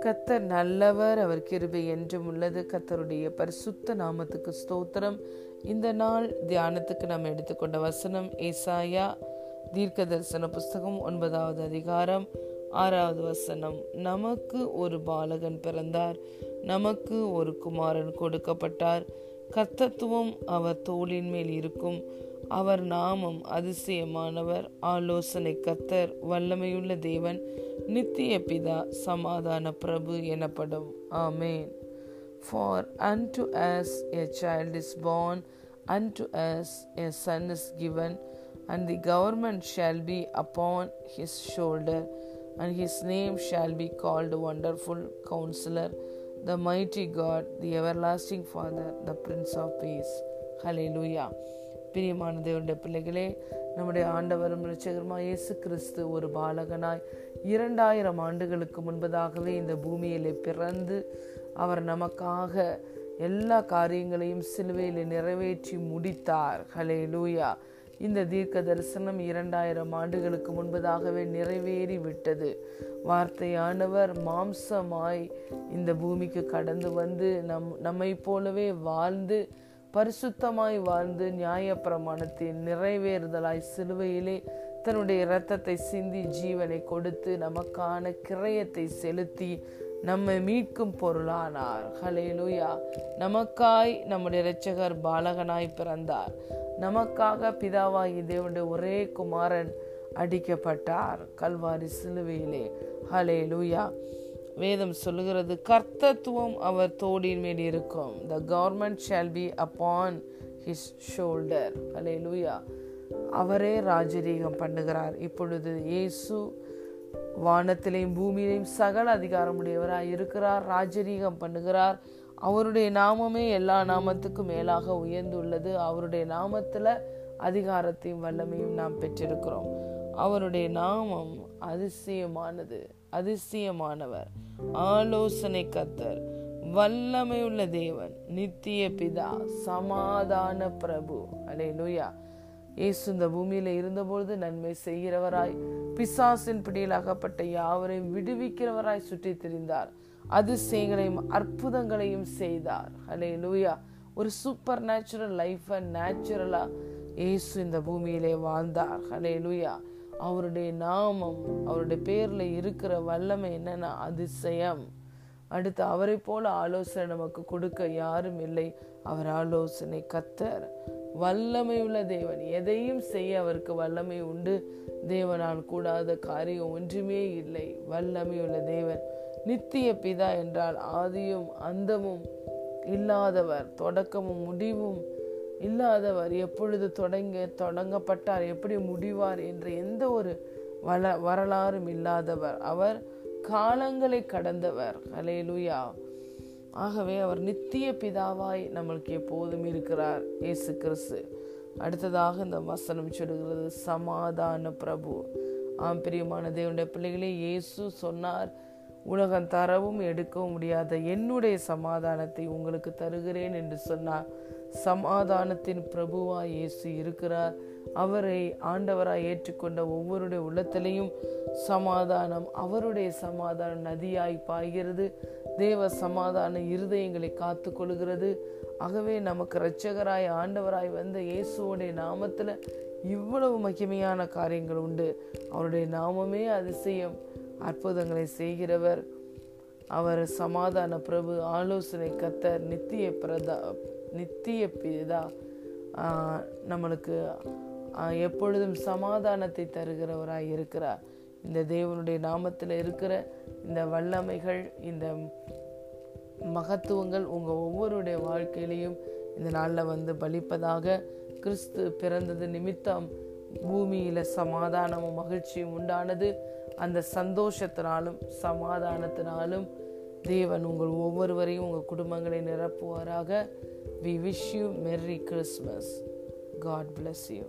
கத்தர் நல்லவர் அவர் கிருபை என்றும் உள்ளது. கத்தருடைய பரிசுத்த நாமத்துக்கு ஸ்தோத்திரம். இந்த நாள் தியானத்துக்கு நாம் எடுத்துக்கொண்ட வசனம் ஏசாயா தீர்க்க தரிசன புஸ்தகம் ஒன்பதாவது அதிகாரம் ஆறாவது வசனம். நமக்கு ஒரு பாலகன் பிறந்தார். நமக்கு ஒரு குமாரன் கொடுக்கப்பட்டார். கர்த்தத்துவம் அவர் தோளின் மேல் இருக்கும் அவர் நாமம் அதிசயமானவர் ஆலோசனை கத்தர் வல்லமையுள்ள தேவன் நித்திய பிதா சமாதான பிரபு எனப்படும் ஆமேன் for unto us a child is born unto us a son is given and the government shall be upon his shoulder and his name shall be called wonderful counselor the mighty god the everlasting father the prince of peace. லூயா பிரியமான தேவனுடைய பிள்ளைகளே நம்முடைய ஆண்டவரும் இரட்சகருமாய் இயேசு கிறிஸ்து ஒரு பாலகனாய் இரண்டாயிரம் ஆண்டுகளுக்கு முன்பதாகவே இந்த பூமியிலே பிறந்து அவர் நமக்காக எல்லா காரியங்களையும் சிலுவையில் நிறைவேற்றி முடித்தார். ஹலே லூயா இந்த தீர்க்க தரிசனம் இரண்டாயிரம் ஆண்டுகளுக்கு முன்பதாகவே நிறைவேறி விட்டது வார்த்தையானவர் மாம்சமாய் இந்த பூமிக்கு கடந்து வந்து நம் நம்மை போலவே வாழ்ந்து பரிசுத்தமாய் வாழ்ந்து நியாயப்பிரமாணத்தின் நிறைவேறுதலாய் சிலுவையிலே தன்னுடைய இரத்தத்தை சிந்தி ஜீவனை கொடுத்து நமக்கான கிரயத்தை செலுத்தி நம்மை மீட்கும் பொருளானார். ஹலேலுயா நமக்காய் நம்முடைய இரட்சகர் பாலகனாய் பிறந்தார். நமக்காக பிதாவாகி தேவனுடைய ஒரே குமாரன் அடிக்கப்பட்டார். கல்வாரி சிலுவையிலே. ஹலே லூயா வேதம் சொல்லுகிறது கர்த்தத்துவம் அவர் தோடின் மேல் இருக்கும். The government shall be upon his shoulder hallelujah அவரே ராஜரீகம் பண்ணுகிறார். இப்பொழுது இயேசு வானத்திலையும் பூமியிலையும் சகல அதிகாரமுடையவராய் இருக்கிறார் ராஜரீகம் பண்ணுகிறார். அவருடைய நாமமே எல்லா நாமத்துக்கும் மேலாக உயர்ந்துள்ளது. அவருடைய நாமத்துல அதிகாரத்தையும் வல்லமையும் நாம் பெற்றிருக்கிறோம். அவருடைய நாமம் அதிசயமானது. அதிசயமானவர். ஆலோசனை கத்தர் வல்லமையுள்ள தேவன். நித்திய பிதா. சமாதான பிரபு. அலே லூயா இயேசு இந்த பூமியில இருந்தபொழுது நன்மை செய்கிறவராய் பிசாசின் பிடியில் அகப்பட்ட யாவரையும் விடுவிக்கிறவராய் சுற்றி திரிந்தார் அதிசயங்களையும் அற்புதங்களையும் செய்தார். ஹலே லூயா ஒரு சூப்பர் நேச்சுரல் லைஃபை நேச்சுரலா இயேசு இந்த பூமியிலே வாழ்ந்தார். ஹலே லூயா அவருடைய நாமம் அவருடைய பேர்ல இருக்கிற வல்லமை என்னன்னா அதிசயம். அடுத்து அவரை போல ஆலோசனை நமக்கு கொடுக்க யாரும் இல்லை. அவர் ஆலோசனை கத்தர். வல்லமை உள்ள தேவன். எதையும் செய்ய அவருக்கு வல்லமை உண்டு. தேவனால் கூடாத காரியம் ஒன்றுமே இல்லை. வல்லமை உள்ள தேவன். நித்திய பிதா என்றால் ஆதியும் அந்தமும் இல்லாதவர். தொடக்கமும் முடிவும் இல்லாதவர். எப்பொழுது தொடங்க தொடங்கப்பட்டார் எப்படி முடிவார் என்ற எந்த ஒரு வள வரலாறும் இல்லாதவர். அவர் காலங்களை கடந்தவர். அலேலுயா ஆகவே அவர் நித்திய பிதாவாய் நம்மளுக்கு எப்போதும் இருக்கிறார். இயேசு கிறிஸ்து. அடுத்ததாக இந்த வசனம் சொல்கிறது சமாதான பிரபு. ஆம் பிரியமான தேவனுடைய பிள்ளைகளே இயேசு சொன்னார் உலகம் தரவும் எடுக்கவும் முடியாத என்னுடைய சமாதானத்தை உங்களுக்கு தருகிறேன் என்று சொன்னார். சமாதானத்தின் பிரபுவா இயேசு இருக்கிறார். அவரை ஆண்டவராய் ஏற்றுக்கொண்ட ஒவ்வொருடைய உள்ளத்திலையும் சமாதானம் அவருடைய சமாதானம் நதியாய் பாய்கிறது. தேவ சமாதான இருதயங்களை காத்து கொள்கிறது ஆகவே நமக்கு இரட்சகராய் ஆண்டவராய் வந்த இயேசுவோடைய நாமத்துல இவ்வளவு மகிமையான காரியங்கள் உண்டு. அவருடைய நாமமே அதிசயம் அற்புதங்களை செய்கிறவர். அவர் சமாதான பிரபு ஆலோசனை கத்தர் நித்திய பிரதா நித்திய பிதா. நம்மளுக்கு எப்பொழுதும் சமாதானத்தை தருகிறவராய் இருக்கிறார். இந்த தேவனுடைய நாமத்தில் இருக்கிற இந்த வல்லமைகள் இந்த மகத்துவங்கள் உங்கள் ஒவ்வொருடைய வாழ்க்கையிலையும் இந்த நாளில் வந்து பலிப்பதாக கிறிஸ்து பிறந்தது நிமித்தம் பூமியில் சமாதானமும் மகிழ்ச்சியும் உண்டானது. அந்த சந்தோஷத்தினாலும் சமாதானத்தினாலும் தேவன் உங்கள் ஒவ்வொருவரையும் உங்கள் குடும்பங்களை நிரப்புவாராக. We wish you merry Christmas God bless you